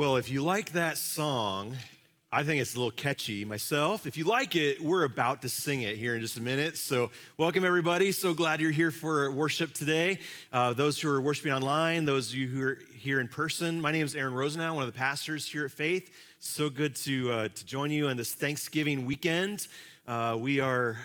Well, if you like that song, I think it's a little catchy myself. If you like it, we're about to sing it here in just a minute. So, welcome everybody. So glad you're here for worship today. Uh, those who are worshiping online, those of you who are here in person. My name is Aaron Rosenau, one of the pastors here at Faith. So good to uh, to join you on this Thanksgiving weekend. Uh, we are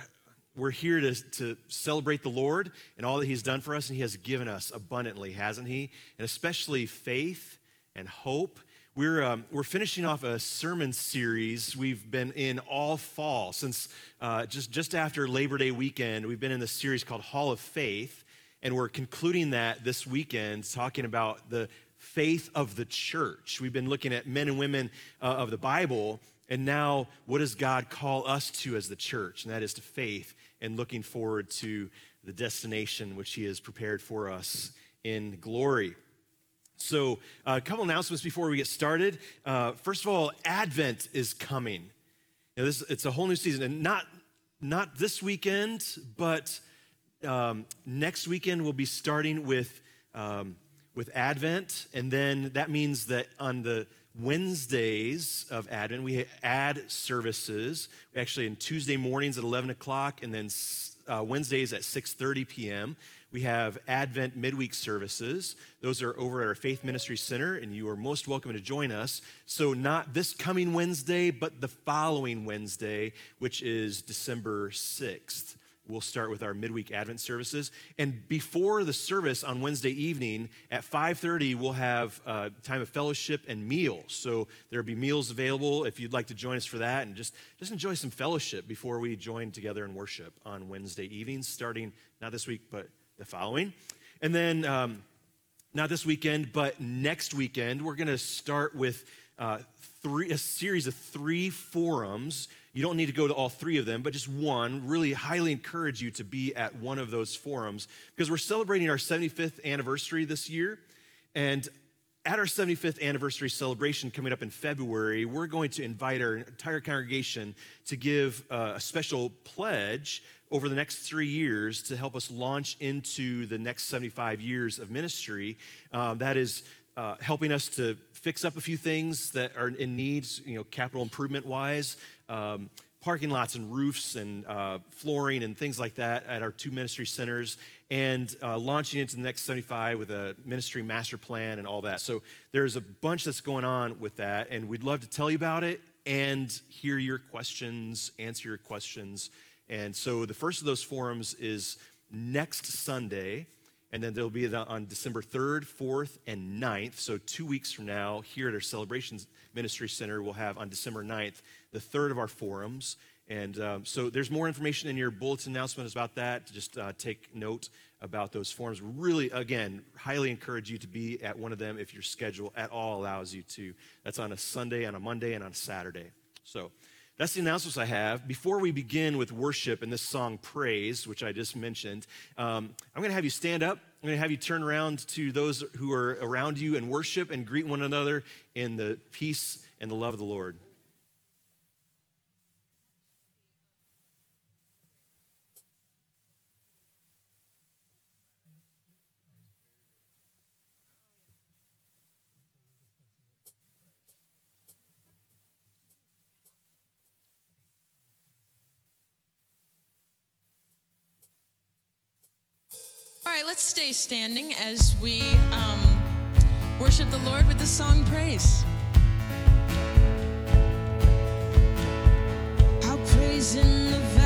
we're here to, to celebrate the Lord and all that He's done for us, and He has given us abundantly, hasn't He? And especially faith and hope. We're, um, we're finishing off a sermon series we've been in all fall since uh, just, just after Labor Day weekend. We've been in this series called Hall of Faith, and we're concluding that this weekend, talking about the faith of the church. We've been looking at men and women uh, of the Bible, and now what does God call us to as the church? And that is to faith and looking forward to the destination which He has prepared for us in glory. So, uh, a couple announcements before we get started. Uh, first of all, Advent is coming. This, it's a whole new season, and not not this weekend, but um, next weekend we'll be starting with um, with Advent, and then that means that on the Wednesdays of Advent we add services. Actually, in Tuesday mornings at eleven o'clock, and then uh, Wednesdays at six thirty p.m. We have Advent midweek services. Those are over at our Faith Ministry Center, and you are most welcome to join us. So, not this coming Wednesday, but the following Wednesday, which is December 6th. We'll start with our midweek Advent services. And before the service on Wednesday evening at 5:30, we'll have uh, time of fellowship and meals. So there'll be meals available if you'd like to join us for that, and just just enjoy some fellowship before we join together in worship on Wednesday evenings, starting not this week, but the following. And then, um, not this weekend, but next weekend, we're going to start with uh, three, a series of three forums. You don't need to go to all three of them, but just one. Really highly encourage you to be at one of those forums because we're celebrating our 75th anniversary this year. And at our 75th anniversary celebration coming up in February, we're going to invite our entire congregation to give uh, a special pledge over the next three years to help us launch into the next 75 years of ministry. Um, that is uh, helping us to fix up a few things that are in needs, you know, capital improvement wise. Um, parking lots and roofs and uh, flooring and things like that at our two ministry centers and uh, launching into the next 75 with a ministry master plan and all that so there's a bunch that's going on with that and we'd love to tell you about it and hear your questions answer your questions and so the first of those forums is next sunday and then there'll be on December 3rd, 4th, and 9th. So, two weeks from now, here at our Celebrations Ministry Center, we'll have on December 9th the third of our forums. And um, so there's more information in your bulletin announcements about that. Just uh, take note about those forms. Really, again, highly encourage you to be at one of them if your schedule at all allows you to. That's on a Sunday, on a Monday, and on a Saturday. So that's the announcements I have. Before we begin with worship and this song, Praise, which I just mentioned, um, I'm going to have you stand up. I'm going to have you turn around to those who are around you and worship and greet one another in the peace and the love of the Lord. Right, let's stay standing as we um, worship the Lord with the song Praise. I'll praise in the valley,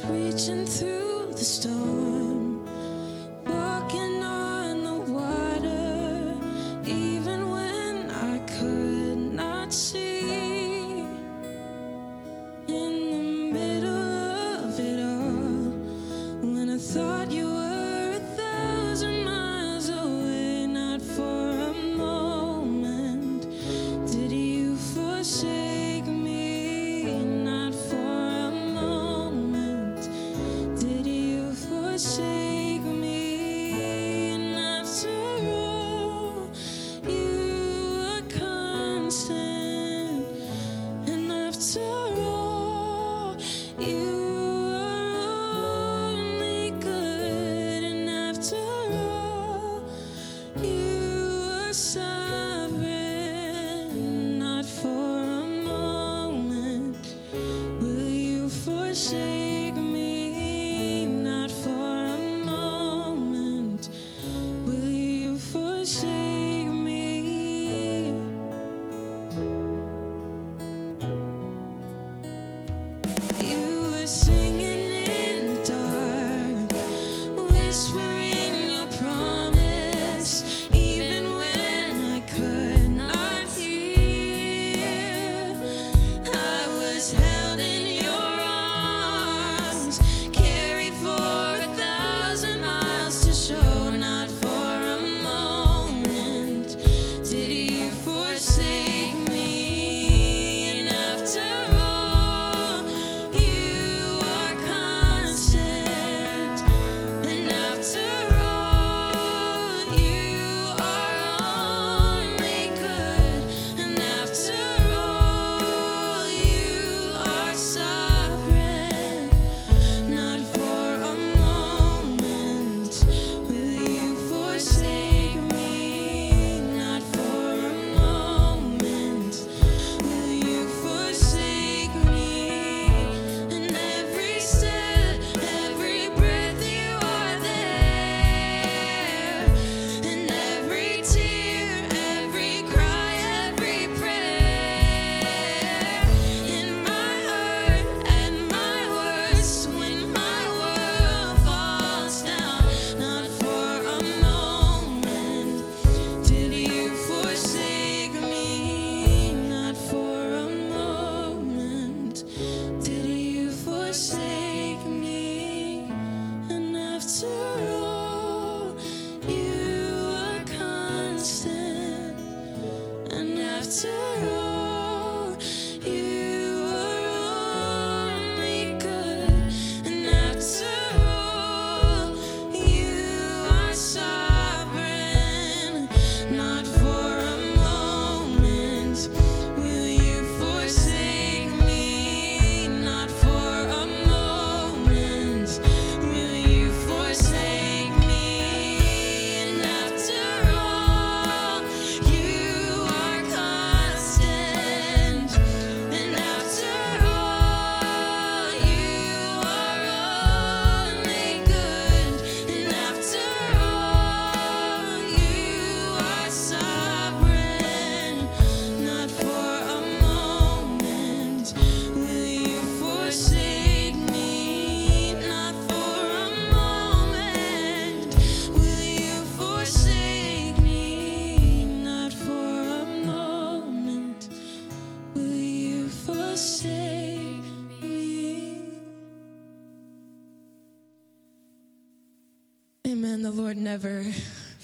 reaching through the storm.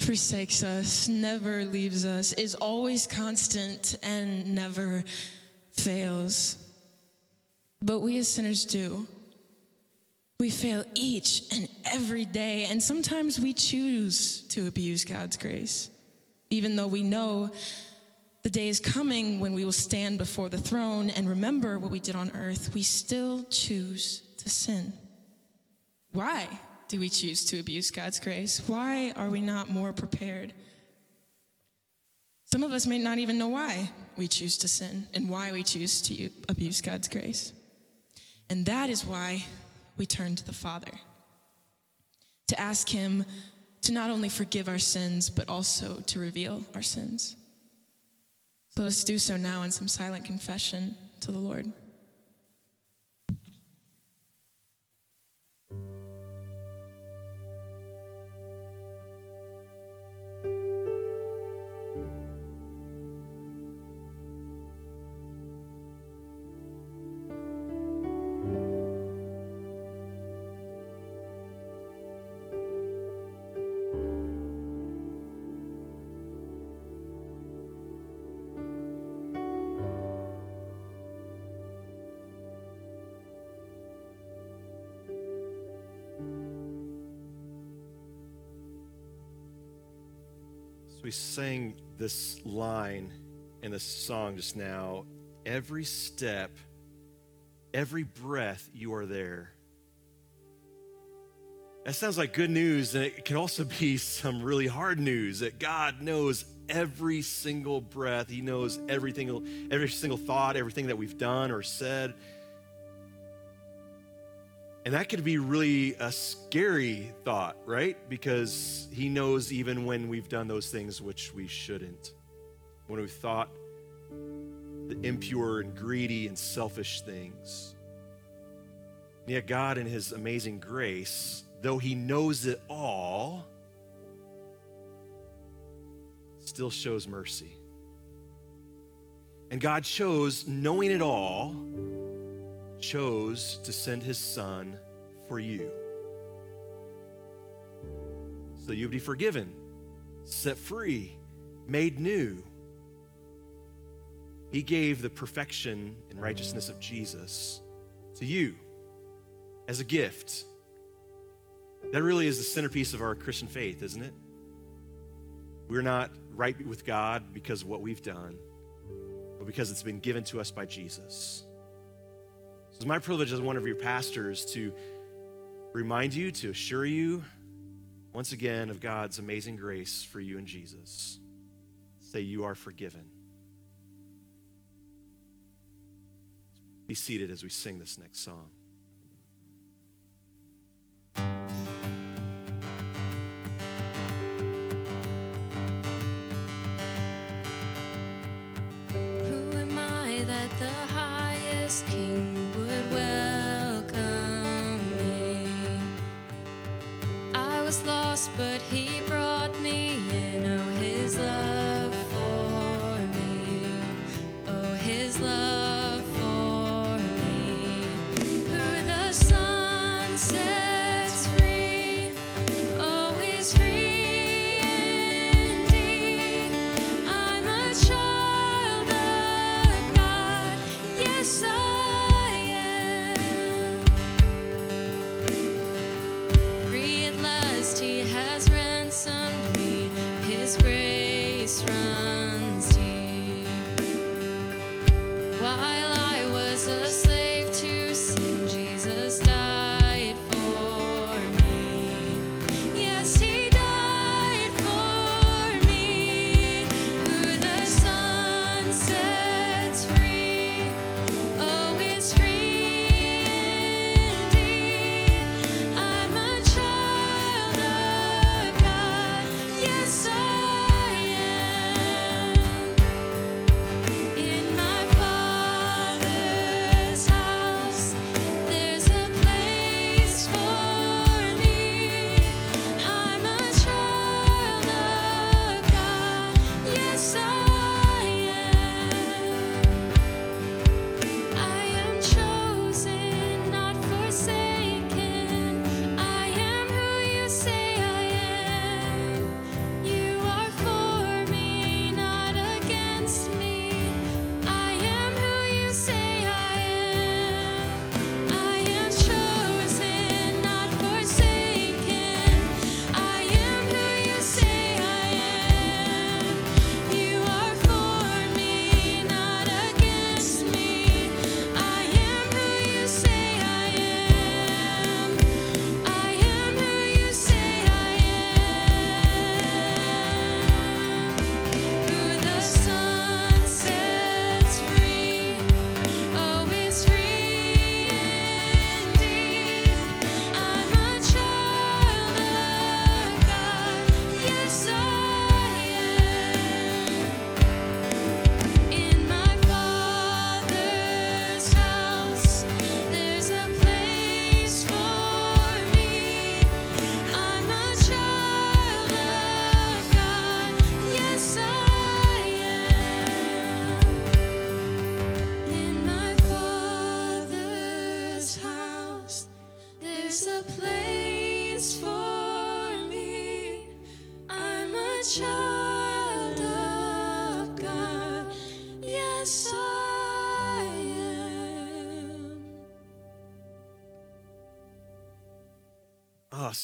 forsakes us, never leaves us, is always constant, and never fails. But we as sinners do. We fail each and every day, and sometimes we choose to abuse God's grace, even though we know the day is coming when we will stand before the throne and remember what we did on earth. We still choose to sin. Why? do we choose to abuse God's grace? Why are we not more prepared? Some of us may not even know why we choose to sin and why we choose to abuse God's grace. And that is why we turn to the Father to ask Him to not only forgive our sins, but also to reveal our sins. So let's do so now in some silent confession to the Lord. We sang this line in this song just now every step, every breath, you are there. That sounds like good news, and it can also be some really hard news that God knows every single breath. He knows everything, every single thought, everything that we've done or said. And that could be really a scary thought, right? Because he knows even when we've done those things which we shouldn't. When we've thought the impure and greedy and selfish things. And yet, God, in his amazing grace, though he knows it all, still shows mercy. And God chose, knowing it all, chose to send his son for you. So you'd be forgiven, set free, made new. He gave the perfection and righteousness of Jesus to you as a gift. That really is the centerpiece of our Christian faith, isn't it? We're not right with God because of what we've done, but because it's been given to us by Jesus. It's my privilege as one of your pastors to remind you, to assure you once again of God's amazing grace for you in Jesus. Say, You are forgiven. Be seated as we sing this next song. But he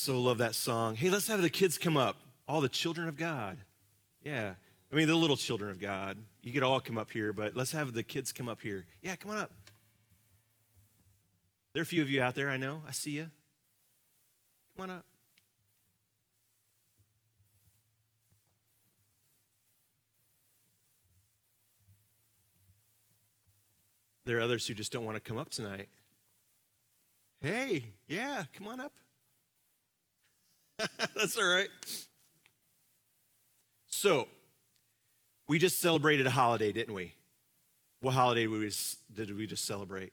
so love that song. Hey, let's have the kids come up. All the children of God. Yeah. I mean, the little children of God. You could all come up here, but let's have the kids come up here. Yeah, come on up. There are a few of you out there, I know. I see you. Come on up. There are others who just don't want to come up tonight. Hey, yeah, come on up. That's all right. So, we just celebrated a holiday, didn't we? What holiday did we just, celebrate?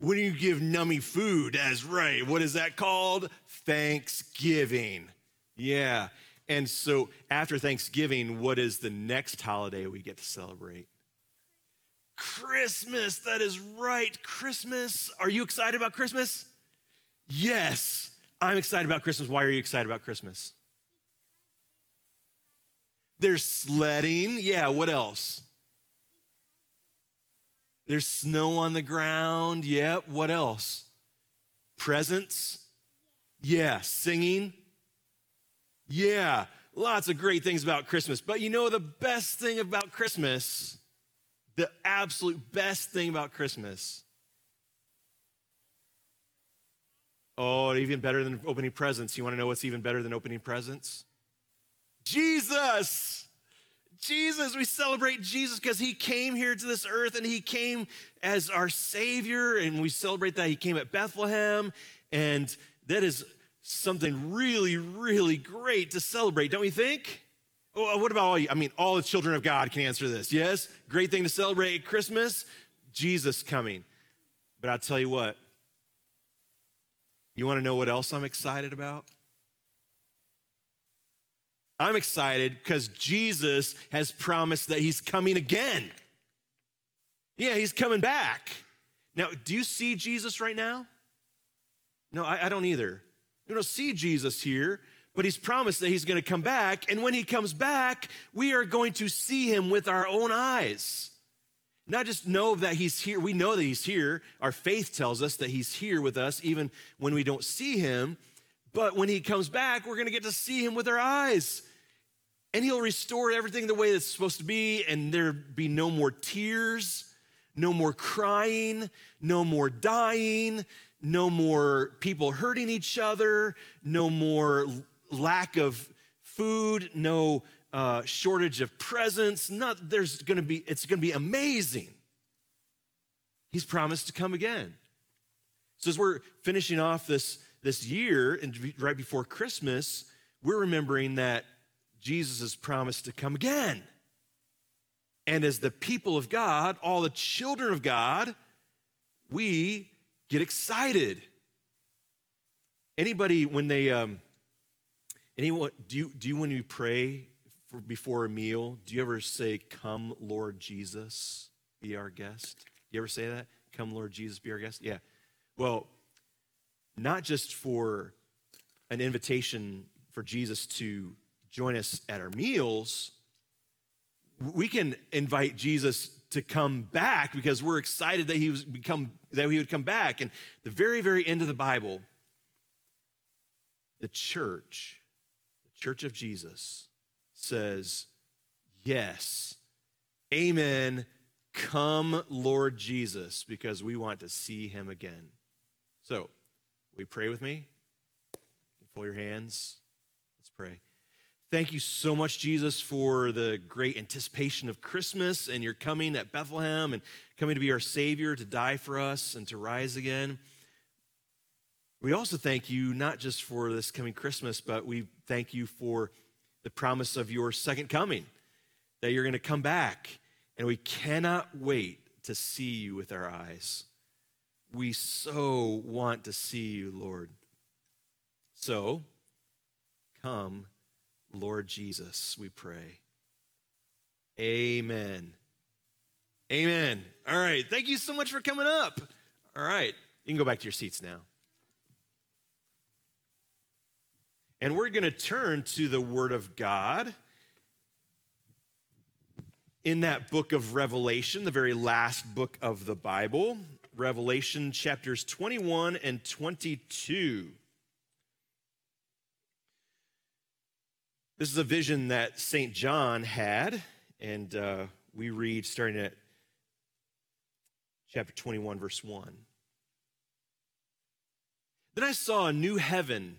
When you give nummy food, that's right. What is that called? Thanksgiving. Yeah. And so after Thanksgiving, what is the next holiday we get to celebrate? Christmas. That is right. Christmas. Are you excited about Christmas? Yes. I'm excited about Christmas. Why are you excited about Christmas? There's sledding. Yeah, what else? There's snow on the ground. Yep. What else? Presents. Yeah. Singing. Yeah. Lots of great things about Christmas. But you know, the best thing about Christmas, the absolute best thing about Christmas, oh, even better than opening presents. You want to know what's even better than opening presents? Jesus. Jesus, we celebrate Jesus because he came here to this earth and he came as our Savior, and we celebrate that he came at Bethlehem, and that is something really, really great to celebrate, don't we think? Oh, uh, what about all you? I mean, all the children of God can answer this. Yes, great thing to celebrate at Christmas, Jesus coming. But I'll tell you what, you want to know what else I'm excited about? I'm excited because Jesus has promised that he's coming again. Yeah, he's coming back. Now, do you see Jesus right now? No, I, I don't either. You don't see Jesus here, but he's promised that he's going to come back. And when he comes back, we are going to see him with our own eyes. Not just know that he's here, we know that he's here. Our faith tells us that he's here with us even when we don't see him. But when he comes back, we're going to get to see him with our eyes. And he'll restore everything the way it's supposed to be, and there be no more tears, no more crying, no more dying, no more people hurting each other, no more lack of food, no uh, shortage of presents. Not there's going to be. It's going to be amazing. He's promised to come again. So as we're finishing off this this year and right before Christmas, we're remembering that Jesus has promised to come again. And as the people of God, all the children of God, we get excited. Anybody, when they, um, anyone, do you, do you, when you pray before a meal, do you ever say, Come, Lord Jesus, be our guest? Do you ever say that? Come, Lord Jesus, be our guest? Yeah. Well, not just for an invitation for Jesus to join us at our meals, we can invite Jesus to come back because we're excited that he was become that he would come back. And the very, very end of the Bible, the church, the church of Jesus, says, Yes, amen. Come, Lord Jesus, because we want to see him again. So, we pray with me? Fold your hands. Let's pray. Thank you so much, Jesus, for the great anticipation of Christmas and your coming at Bethlehem and coming to be our Savior, to die for us and to rise again. We also thank you not just for this coming Christmas, but we thank you for the promise of your second coming, that you're going to come back. And we cannot wait to see you with our eyes. We so want to see you, Lord. So, come Lord Jesus, we pray. Amen. Amen. All right. Thank you so much for coming up. All right. You can go back to your seats now. And we're going to turn to the Word of God in that book of Revelation, the very last book of the Bible, Revelation chapters 21 and 22. This is a vision that St. John had, and uh, we read starting at chapter 21, verse 1. Then I saw a new heaven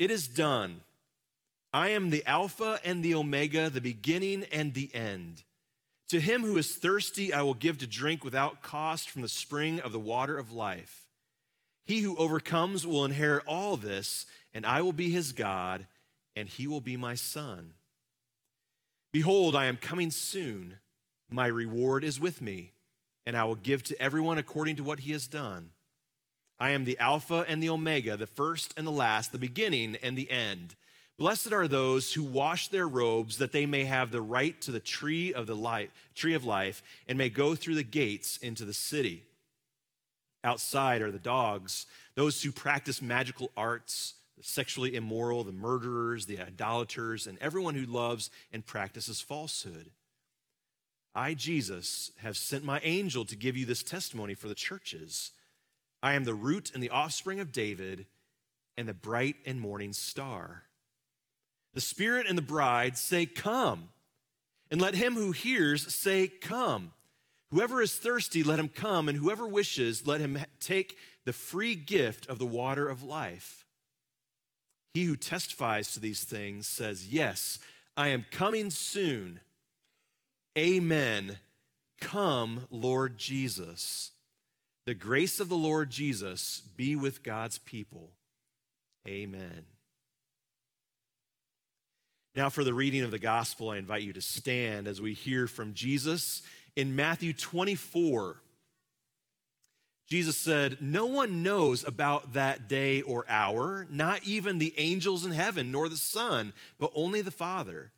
It is done. I am the Alpha and the Omega, the beginning and the end. To him who is thirsty, I will give to drink without cost from the spring of the water of life. He who overcomes will inherit all this, and I will be his God, and he will be my son. Behold, I am coming soon. My reward is with me, and I will give to everyone according to what he has done. I am the Alpha and the Omega, the first and the last, the beginning and the end. Blessed are those who wash their robes that they may have the right to the tree of the life, tree of life and may go through the gates into the city. Outside are the dogs, those who practice magical arts, the sexually immoral, the murderers, the idolaters, and everyone who loves and practices falsehood. I, Jesus, have sent my angel to give you this testimony for the churches. I am the root and the offspring of David and the bright and morning star. The Spirit and the bride say, Come. And let him who hears say, Come. Whoever is thirsty, let him come, and whoever wishes, let him take the free gift of the water of life. He who testifies to these things says, Yes, I am coming soon. Amen. Come, Lord Jesus. The grace of the Lord Jesus be with God's people. Amen. Now, for the reading of the gospel, I invite you to stand as we hear from Jesus in Matthew 24. Jesus said, No one knows about that day or hour, not even the angels in heaven, nor the Son, but only the Father.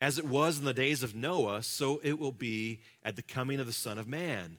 As it was in the days of Noah, so it will be at the coming of the Son of Man.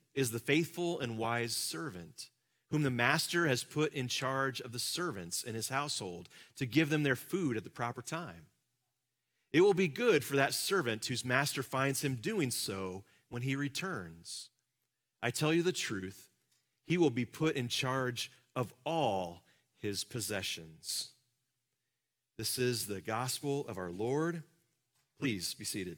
is the faithful and wise servant, whom the master has put in charge of the servants in his household to give them their food at the proper time? It will be good for that servant whose master finds him doing so when he returns. I tell you the truth, he will be put in charge of all his possessions. This is the gospel of our Lord. Please be seated.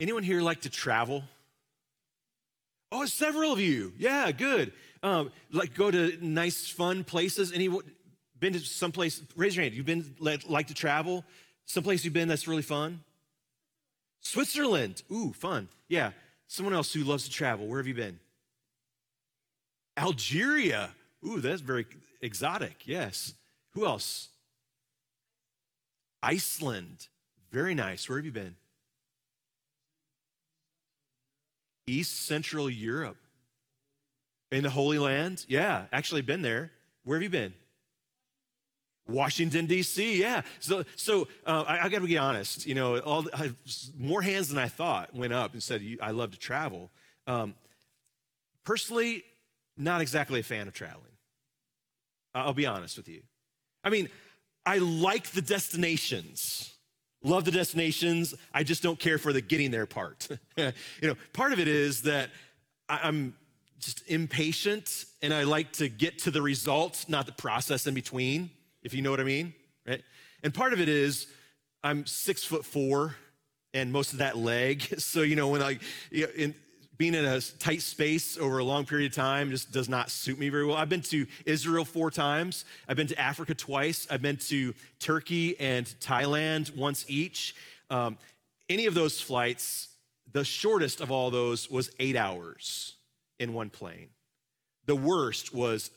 Anyone here like to travel? Oh, several of you. Yeah, good. Um, like go to nice, fun places. Anyone been to someplace? Raise your hand. You've been like, like to travel? Someplace you've been that's really fun? Switzerland. Ooh, fun. Yeah. Someone else who loves to travel. Where have you been? Algeria. Ooh, that's very exotic. Yes. Who else? Iceland. Very nice. Where have you been? East Central Europe. In the Holy Land? Yeah, actually been there. Where have you been? Washington D.C. Yeah. So, so uh, I, I got to be honest. You know, all I, more hands than I thought went up and said, "I love to travel." Um, personally, not exactly a fan of traveling. I'll be honest with you. I mean, I like the destinations. Love the destinations. I just don't care for the getting there part. you know, part of it is that I'm just impatient and I like to get to the result, not the process in between, if you know what I mean, right? And part of it is I'm six foot four and most of that leg. So, you know, when I, being in a tight space over a long period of time just does not suit me very well. I've been to Israel four times. I've been to Africa twice. I've been to Turkey and Thailand once each. Um, any of those flights, the shortest of all those was eight hours in one plane. The worst was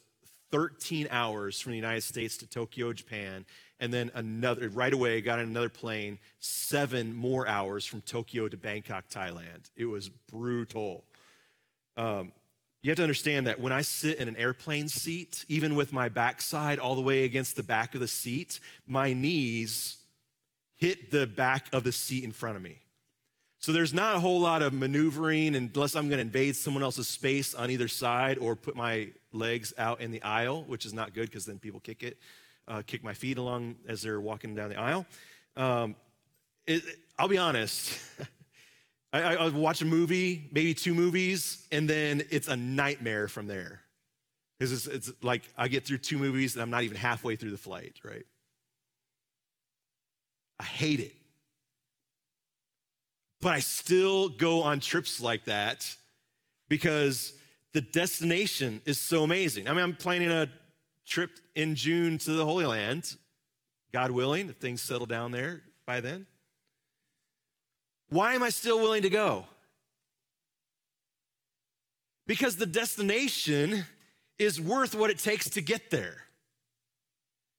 13 hours from the United States to Tokyo, Japan, and then another, right away, got on another plane, seven more hours from Tokyo to Bangkok, Thailand. It was brutal. Um, you have to understand that when I sit in an airplane seat, even with my backside all the way against the back of the seat, my knees hit the back of the seat in front of me. So there's not a whole lot of maneuvering unless I'm going to invade someone else's space on either side or put my legs out in the aisle, which is not good because then people kick it, uh, kick my feet along as they're walking down the aisle. Um, it, I'll be honest. I, I, watch a movie, maybe two movies, and then it's a nightmare from there. Because it's, it's like I get through two movies and I'm not even halfway through the flight, right? I hate it but I still go on trips like that because the destination is so amazing. I mean, I'm planning a trip in June to the Holy Land, God willing, if things settle down there by then. Why am I still willing to go? Because the destination is worth what it takes to get there.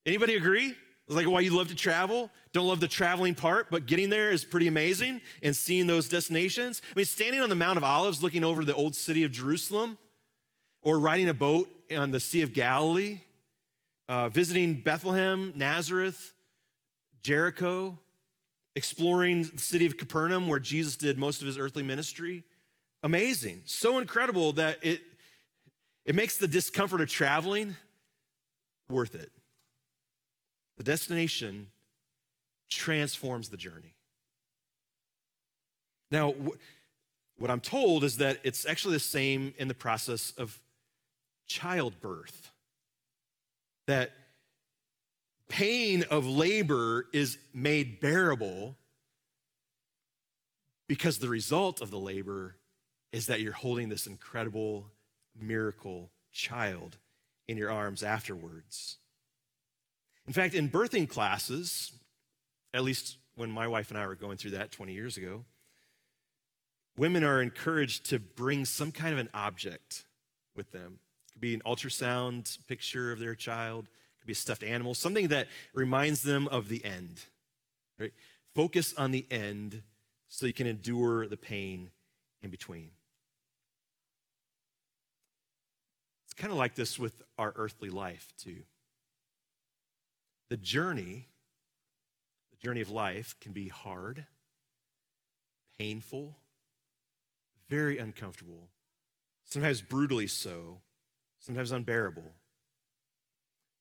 Anybody agree? Like why you love to travel. Don't love the traveling part, but getting there is pretty amazing and seeing those destinations. I mean, standing on the Mount of Olives looking over the old city of Jerusalem, or riding a boat on the Sea of Galilee, uh, visiting Bethlehem, Nazareth, Jericho, exploring the city of Capernaum where Jesus did most of his earthly ministry. Amazing. So incredible that it, it makes the discomfort of traveling worth it. The destination transforms the journey. Now, wh- what I'm told is that it's actually the same in the process of childbirth. That pain of labor is made bearable because the result of the labor is that you're holding this incredible miracle child in your arms afterwards. In fact, in birthing classes, at least when my wife and I were going through that 20 years ago, women are encouraged to bring some kind of an object with them. It could be an ultrasound picture of their child, it could be a stuffed animal, something that reminds them of the end. Right? Focus on the end so you can endure the pain in between. It's kind of like this with our earthly life, too. The journey, journey of life, can be hard, painful, very uncomfortable, sometimes brutally so, sometimes unbearable.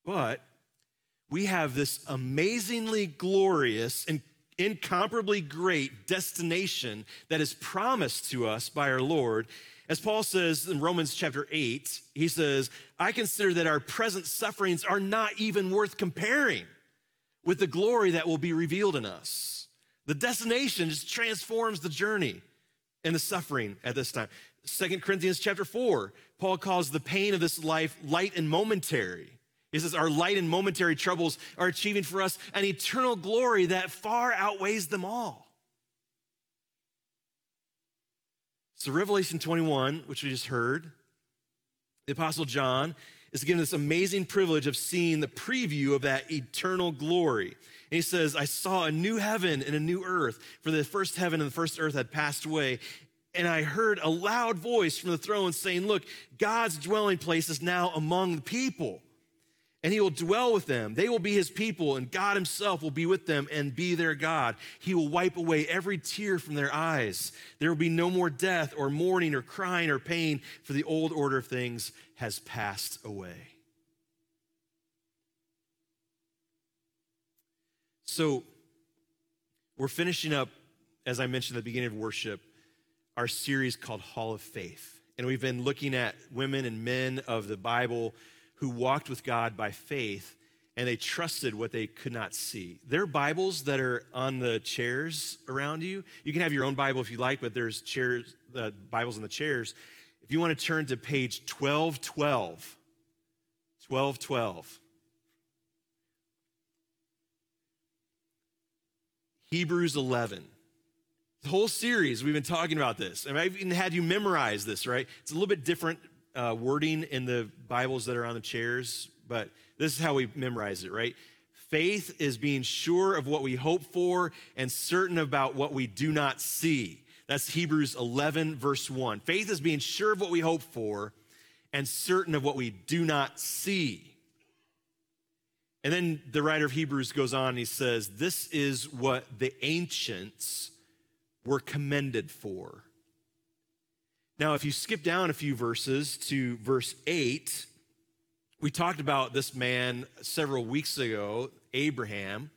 But we have this amazingly glorious and incomparably great destination that is promised to us by our Lord. As Paul says in Romans chapter 8, he says, I consider that our present sufferings are not even worth comparing with the glory that will be revealed in us. The destination just transforms the journey and the suffering at this time. Second Corinthians chapter 4, Paul calls the pain of this life light and momentary. He says, Our light and momentary troubles are achieving for us an eternal glory that far outweighs them all. So, Revelation 21, which we just heard, The Apostle John is given this amazing privilege of seeing the preview of that eternal glory. And he says, I saw a new heaven and a new earth, for the first heaven and the first earth had passed away. And I heard a loud voice from the throne saying, Look, God's dwelling place is now among the people and he will dwell with them. They will be his people, and God himself will be with them and be their God. He will wipe away every tear from their eyes. There will be no more death, or mourning, or crying, or pain, for the old order of things has passed away. So, we're finishing up, as I mentioned at the beginning of worship, our series called Hall of Faith. And we've been looking at women and men of the Bible who walked with God by faith and they trusted what they could not see. There are Bibles that are on the chairs around you. You can have your own Bible if you like, but there's chairs, uh, Bibles on the chairs. If you want to turn to page 1212, 1212. Hebrews 11. The whole series, we've been talking about this. And I've even had you memorize this, right? It's a little bit different uh, wording in the Bibles that are on the chairs, but this is how we memorize it, right? Faith is being sure of what we hope for and certain about what we do not see. That's Hebrews 11, verse 1. Faith is being sure of what we hope for and certain of what we do not see. And then the writer of Hebrews goes on and he says, This is what the ancients were commended for. Now, if you skip down a few verses to verse 8, we talked about this man several weeks ago, Abraham.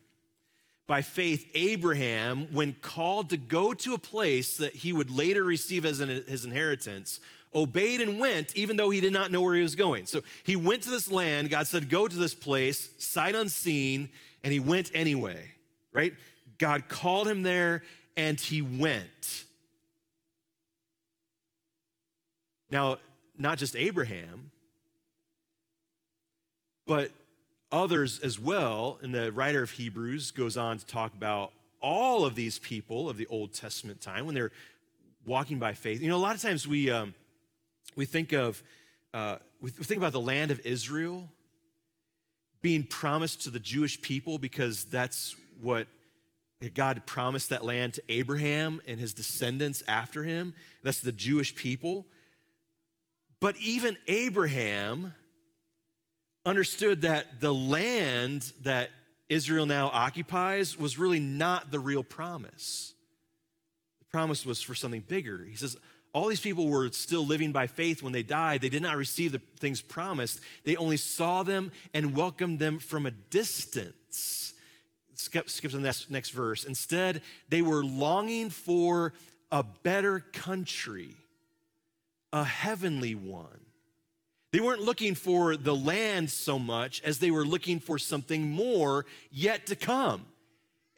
By faith, Abraham, when called to go to a place that he would later receive as an, his inheritance, obeyed and went, even though he did not know where he was going. So he went to this land. God said, Go to this place, sight unseen, and he went anyway, right? God called him there, and he went. Now, not just Abraham, but others as well. And the writer of Hebrews goes on to talk about all of these people of the Old Testament time when they're walking by faith. You know, a lot of times we um, we think of uh, we think about the land of Israel being promised to the Jewish people because that's what God promised that land to Abraham and his descendants after him. That's the Jewish people. But even Abraham understood that the land that Israel now occupies was really not the real promise. The promise was for something bigger. He says, all these people were still living by faith when they died. They did not receive the things promised. They only saw them and welcomed them from a distance. Skip, skip to the next, next verse. Instead, they were longing for a better country a heavenly one. They weren't looking for the land so much as they were looking for something more yet to come.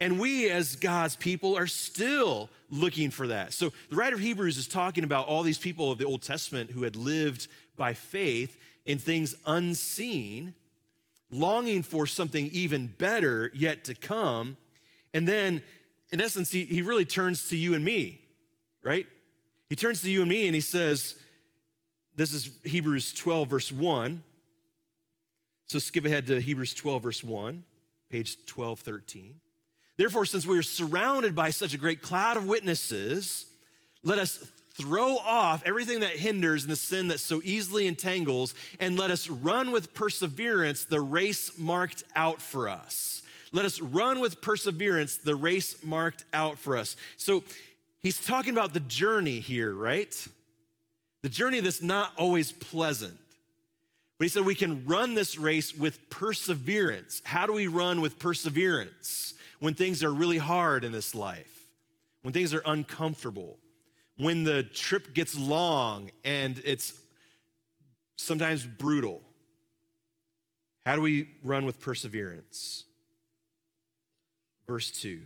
And we, as God's people, are still looking for that. So the writer of Hebrews is talking about all these people of the Old Testament who had lived by faith in things unseen, longing for something even better yet to come. And then, in essence, he, he really turns to you and me, right? He turns to you and me and he says, This is Hebrews 12, verse 1. So skip ahead to Hebrews 12, verse 1, page 1213. Therefore, since we are surrounded by such a great cloud of witnesses, let us throw off everything that hinders and the sin that so easily entangles, and let us run with perseverance the race marked out for us. Let us run with perseverance the race marked out for us. So he's talking about the journey here, right? The journey that's not always pleasant. But he said we can run this race with perseverance. How do we run with perseverance? When things are really hard in this life, when things are uncomfortable, when the trip gets long and it's sometimes brutal. How do we run with perseverance? Verse 2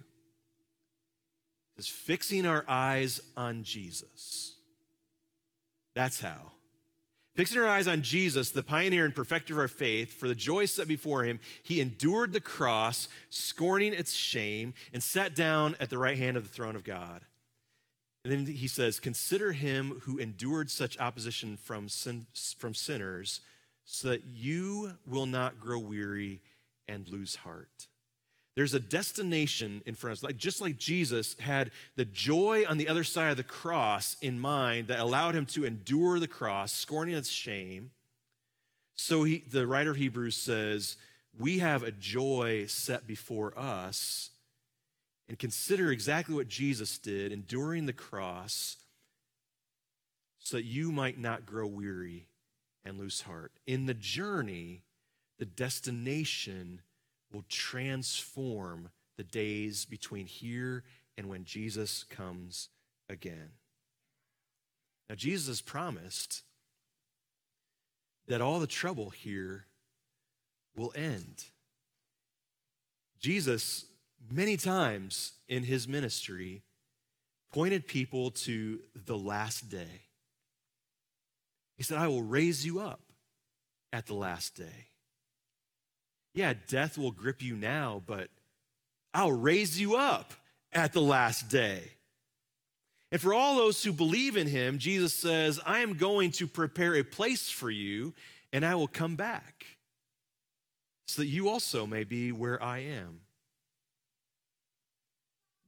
is fixing our eyes on Jesus. That's how. Fixing our eyes on Jesus, the pioneer and perfecter of our faith, for the joy set before him, he endured the cross, scorning its shame, and sat down at the right hand of the throne of God. And then he says, Consider him who endured such opposition from, sin, from sinners, so that you will not grow weary and lose heart. There's a destination in front of us, like just like Jesus had the joy on the other side of the cross in mind that allowed him to endure the cross, scorning its shame. So he, the writer of Hebrews says, We have a joy set before us. And consider exactly what Jesus did, enduring the cross, so that you might not grow weary and lose heart. In the journey, the destination will transform the days between here and when Jesus comes again. Now, Jesus promised that all the trouble here will end. Jesus, many times in his ministry, pointed people to the last day. He said, I will raise you up at the last day. Yeah, death will grip you now, but I'll raise you up at the last day. And for all those who believe in him, Jesus says, I am going to prepare a place for you, and I will come back so that you also may be where I am.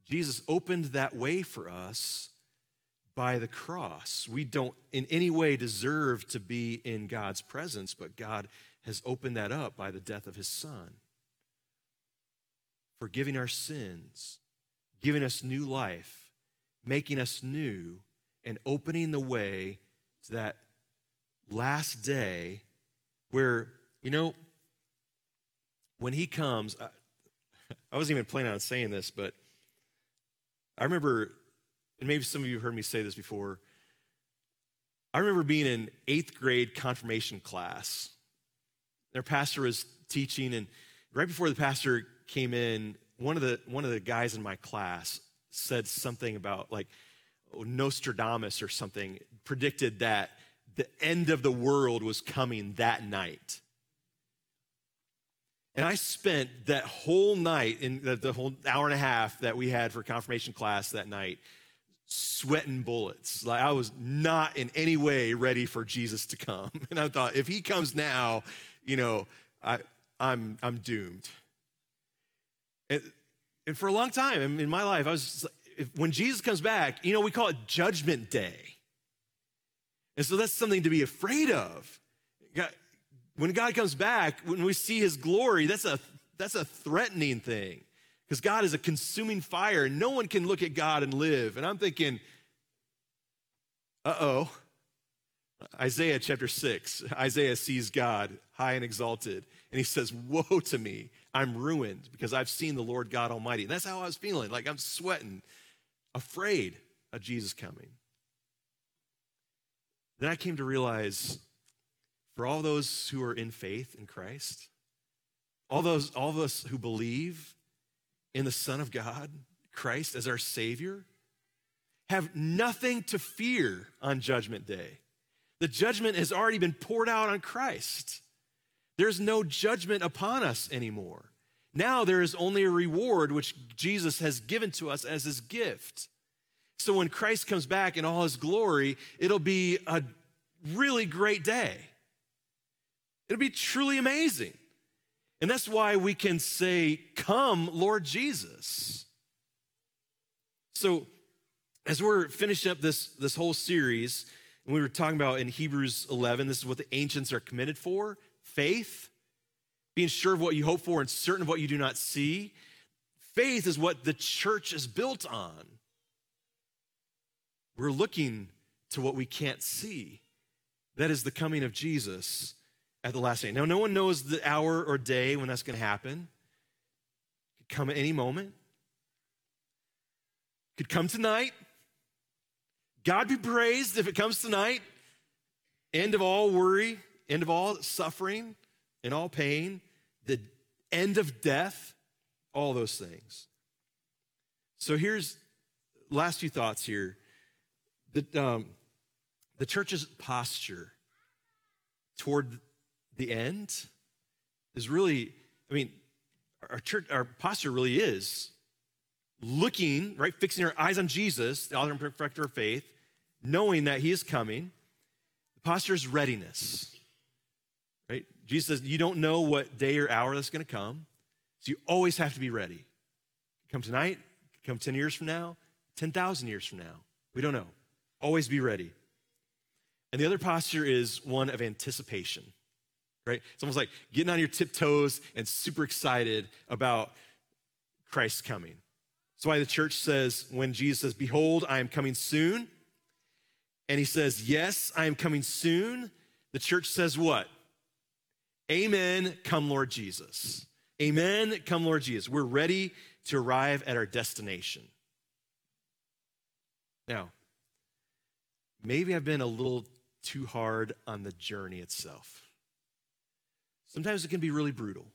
Jesus opened that way for us by the cross. We don't in any way deserve to be in God's presence, but God has opened that up by the death of his son, forgiving our sins, giving us new life, making us new, and opening the way to that last day where, you know, when he comes, I, I wasn't even planning on saying this, but I remember, and maybe some of you heard me say this before. I remember being in eighth grade confirmation class their pastor was teaching, and right before the pastor came in, one of the one of the guys in my class said something about like Nostradamus or something predicted that the end of the world was coming that night. And I spent that whole night, in the, the, whole hour and a half that we had for confirmation class that night, sweating bullets. Like I was not in any way ready for Jesus to come. And I thought, if he comes now, you know, I, I'm, I'm doomed. And, and for a long time in my life, I was if, when Jesus comes back, you know, we call it Judgment Day. And so that's something to be afraid of. God, when God comes back, when we see his glory, that's a, that's a threatening thing because God is a consuming fire no one can look at God and live. And I'm thinking, uh oh. Isaiah chapter 6, Isaiah sees God high and exalted, and he says, Woe to me, I'm ruined because I've seen the Lord God Almighty. And that's how I was feeling like I'm sweating, afraid of Jesus coming. Then I came to realize for all those who are in faith in Christ, all those all of us who believe in the Son of God, Christ as our Savior, have nothing to fear on Judgment Day. The judgment has already been poured out on Christ. There's no judgment upon us anymore. Now there is only a reward which Jesus has given to us as his gift. So when Christ comes back in all his glory, it'll be a really great day. It'll be truly amazing. And that's why we can say, Come, Lord Jesus. So, as we're finishing up this, this whole series, and we were talking about in Hebrews 11, this is what the ancients are committed for faith, being sure of what you hope for and certain of what you do not see. Faith is what the church is built on. We're looking to what we can't see. That is the coming of Jesus at the last day. Now, no one knows the hour or day when that's going to happen. It could come at any moment. It could come tonight. God be praised if it comes tonight. End of all worry, end of all suffering and all pain, the end of death, all those things. So here's last few thoughts here. The, um, the church's posture toward the end is really, I mean, our church, our posture really is looking, right, fixing our eyes on Jesus, the author and perfecter of faith, knowing that he is coming. The posture is readiness, right? Jesus says, You don't know what day or hour that's going to come, so you always have to be ready. Come tonight, come 10 years from now, 10,000 years from now. We don't know. Always be ready. And the other posture is one of anticipation, right? It's almost like getting on your tiptoes and super excited about Christ's coming. That's why the church says, when Jesus says, Behold, I am coming soon, and he says, Yes, I am coming soon, the church says, What? Amen, come Lord Jesus. Amen, come Lord Jesus. We're ready to arrive at our destination. Now, maybe I've been a little too hard on the journey itself. Sometimes it can be really brutal.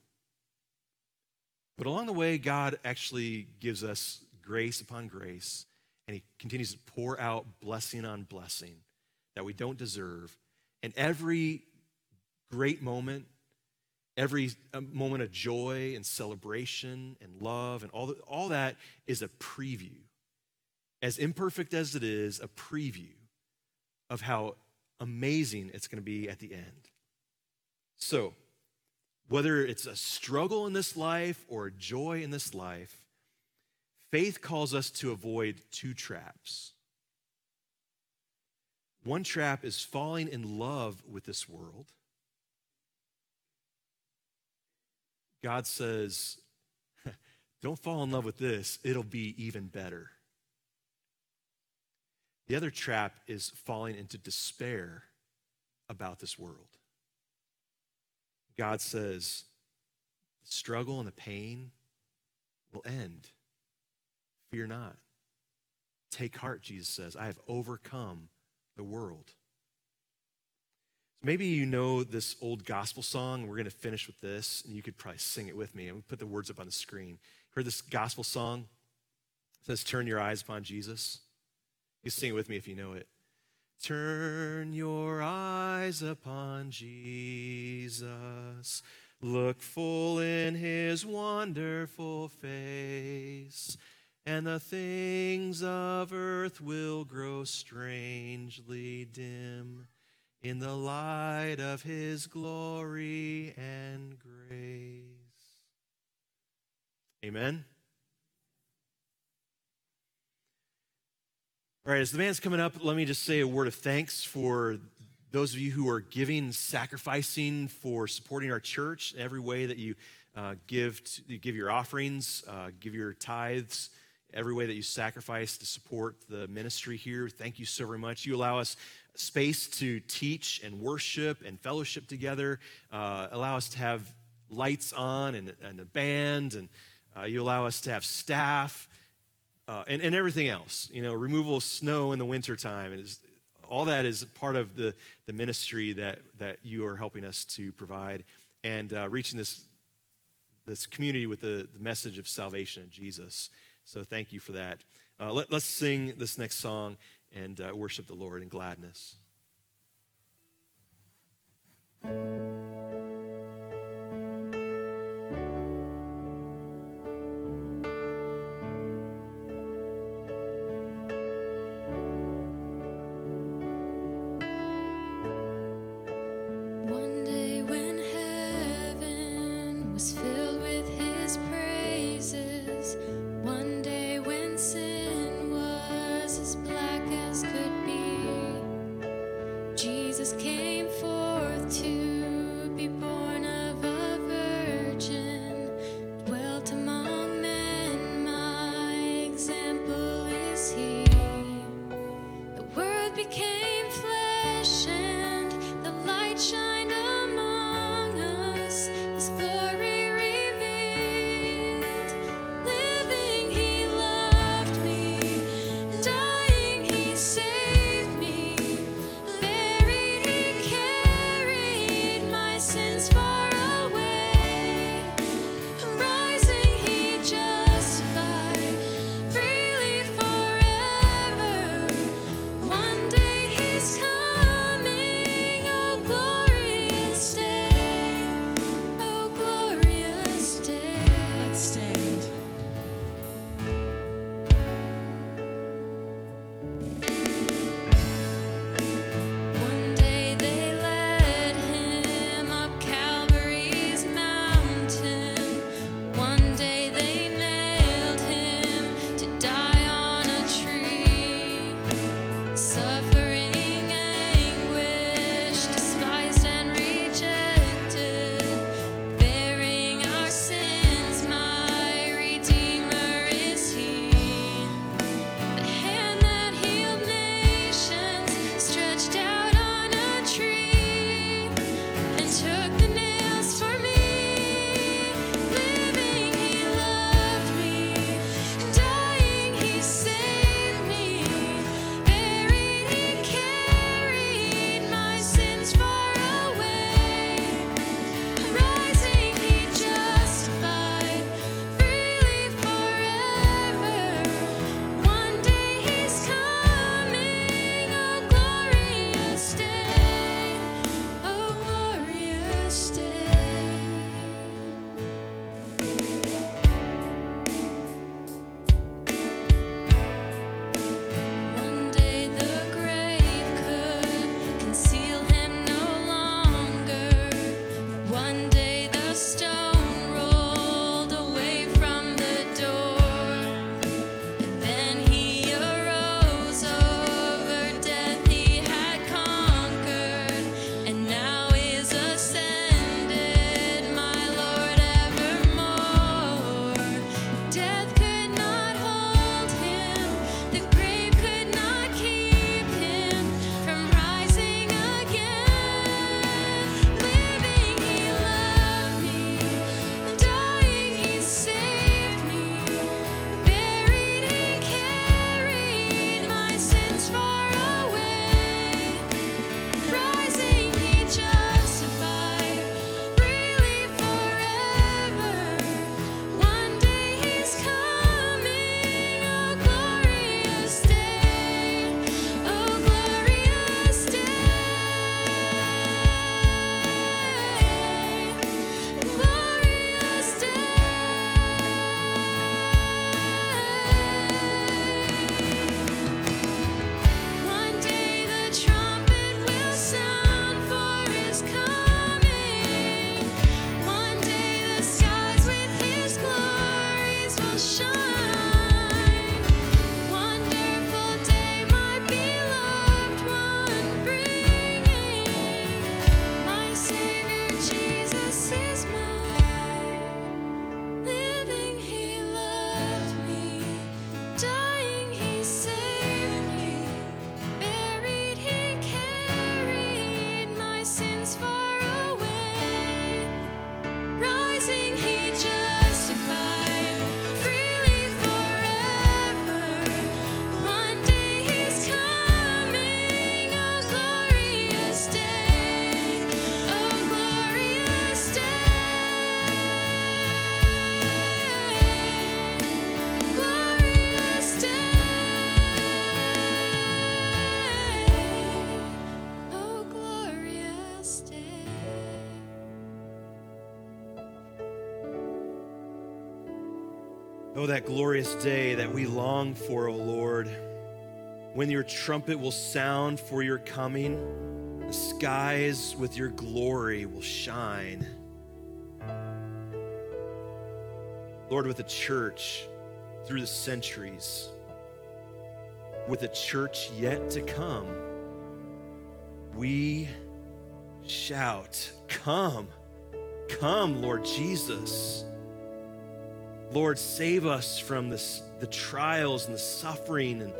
But along the way, God actually gives us grace upon grace, and He continues to pour out blessing on blessing that we don't deserve. And every great moment, every uh, moment of joy and celebration and love and all, the, all that is a preview. As imperfect as it is, a preview of how amazing it's going to be at the end. So, whether it's a struggle in this life or a joy in this life, faith calls us to avoid two traps. One trap is falling in love with this world. God says, don't fall in love with this, it'll be even better. The other trap is falling into despair about this world. God says, the struggle and the pain will end. Fear not. Take heart, Jesus says. I have overcome the world. Maybe you know this old gospel song. We're going to finish with this, and you could probably sing it with me. And we put the words up on the screen. Heard this gospel song? It says, Turn your eyes upon Jesus. You sing it with me if you know it. Turn your eyes upon Jesus. Look full in his wonderful face, and the things of earth will grow strangely dim in the light of his glory and grace. Amen. All right, as the band's coming up, let me just say a word of thanks for those of you who are giving, sacrificing for supporting our church, every way that you uh, give, to, you give your offerings, uh, give your tithes, every way that you sacrifice to support the ministry here. Thank you so very much. You allow us space to teach and worship and fellowship together, uh, allow us to have lights on and, and a band, and uh, you allow us to have staff uh, and, and everything else. You know, removal of snow in the wintertime. Is, all that is part of the, the ministry that, that you are helping us to provide and uh, reaching this, this community with the, the message of salvation in Jesus. So thank you for that. Uh, let, us sing this next song and uh, worship the Lord in gladness. Oh, that glorious day that we long for, O Lord, when your trumpet will sound for your coming, the skies with your glory will shine. Lord, with the church through the centuries, with a church yet to come, we shout, Come, come, Lord Jesus. Lord, save us from this, the trials and the suffering and,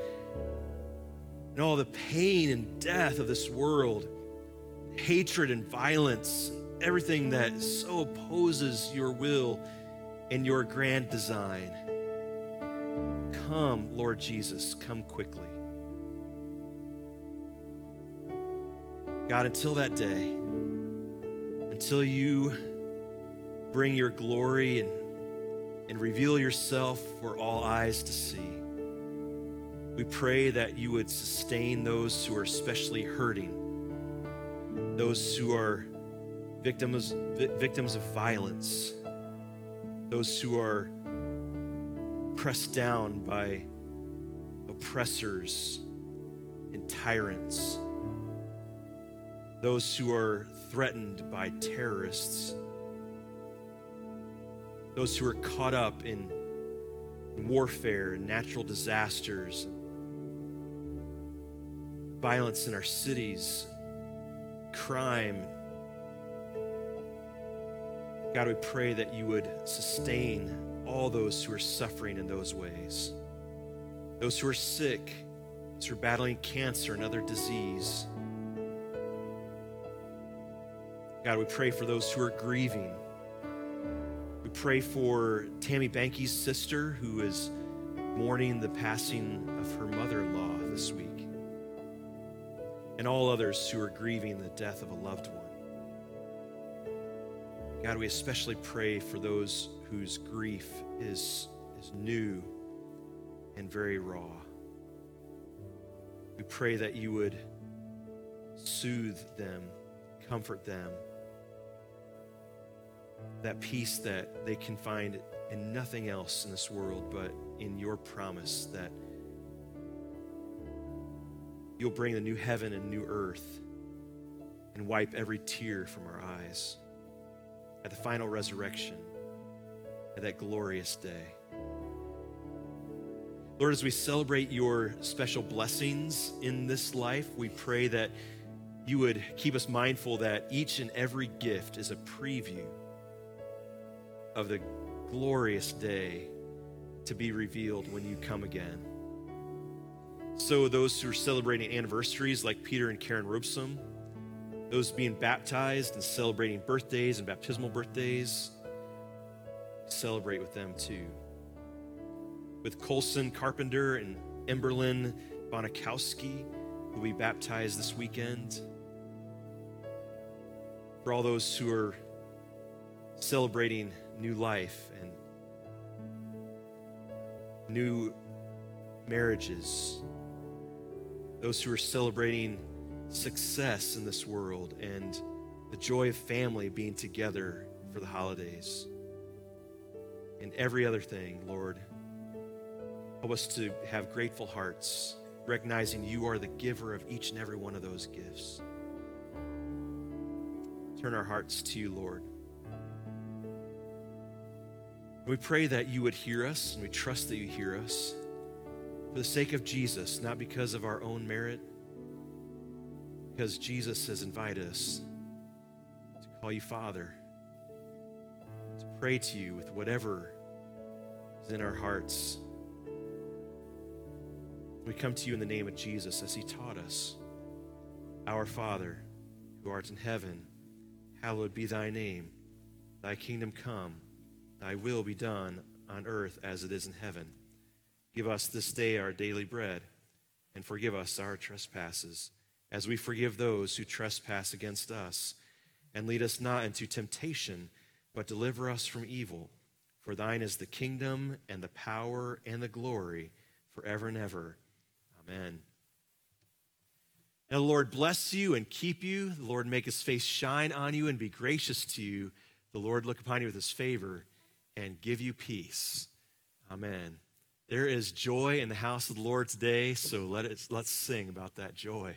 and all the pain and death of this world, hatred and violence, everything that so opposes your will and your grand design. Come, Lord Jesus, come quickly. God, until that day, until you bring your glory and and reveal yourself for all eyes to see. We pray that you would sustain those who are especially hurting, those who are victims, victims of violence, those who are pressed down by oppressors and tyrants, those who are threatened by terrorists those who are caught up in warfare and natural disasters, violence in our cities, crime. God, we pray that you would sustain all those who are suffering in those ways, those who are sick, those who are battling cancer and other disease. God, we pray for those who are grieving pray for Tammy Banky's sister who is mourning the passing of her mother in law this week, and all others who are grieving the death of a loved one. God, we especially pray for those whose grief is, is new and very raw. We pray that you would soothe them, comfort them that peace that they can find in nothing else in this world but in your promise that you'll bring the new heaven and new earth and wipe every tear from our eyes at the final resurrection, at that glorious day. Lord, as we celebrate your special blessings in this life, we pray that you would keep us mindful that each and every gift is a preview of the glorious day to be revealed when you come again. So, those who are celebrating anniversaries like Peter and Karen Robson, those being baptized and celebrating birthdays and baptismal birthdays, celebrate with them too. With Colson Carpenter and Emberlyn Bonikowski, who will be baptized this weekend. For all those who are celebrating new life and new marriages, those who are celebrating success in this world and the joy of family being together for the holidays, and every other thing, Lord. Help us to have grateful hearts, recognizing you are the giver of each and every one of those gifts. Turn our hearts to you, Lord. We pray that you would hear us, and we trust that you hear us for the sake of Jesus, not because of our own merit, because Jesus has invited us to call you Father, to pray to you with whatever is in our hearts. We come to you in the name of Jesus as he taught us. Our Father, who art in heaven, hallowed be thy name. Thy kingdom come Thy will be done on earth as it is in heaven. Give us this day our daily bread, and forgive us our trespasses, as we forgive those who trespass against us. And lead us not into temptation, but deliver us from evil. For thine is the kingdom, and the power, and the glory, forever and ever. Amen. Now, the Lord bless you and keep you. The Lord make his face shine on you and be gracious to you. The Lord look upon you with his favor and give you peace. Amen. There is joy in the house of the Lord's day, so let it. let's sing about that joy.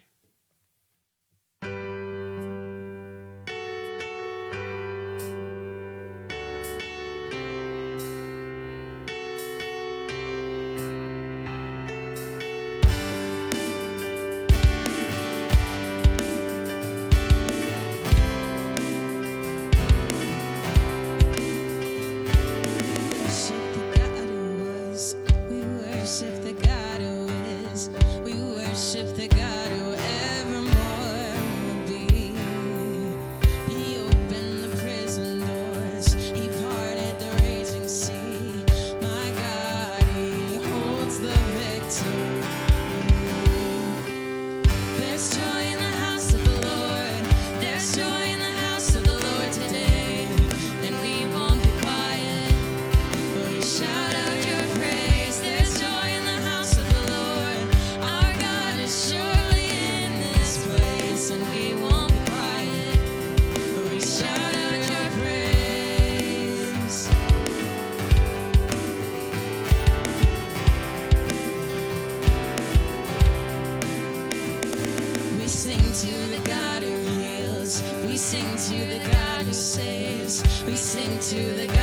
to the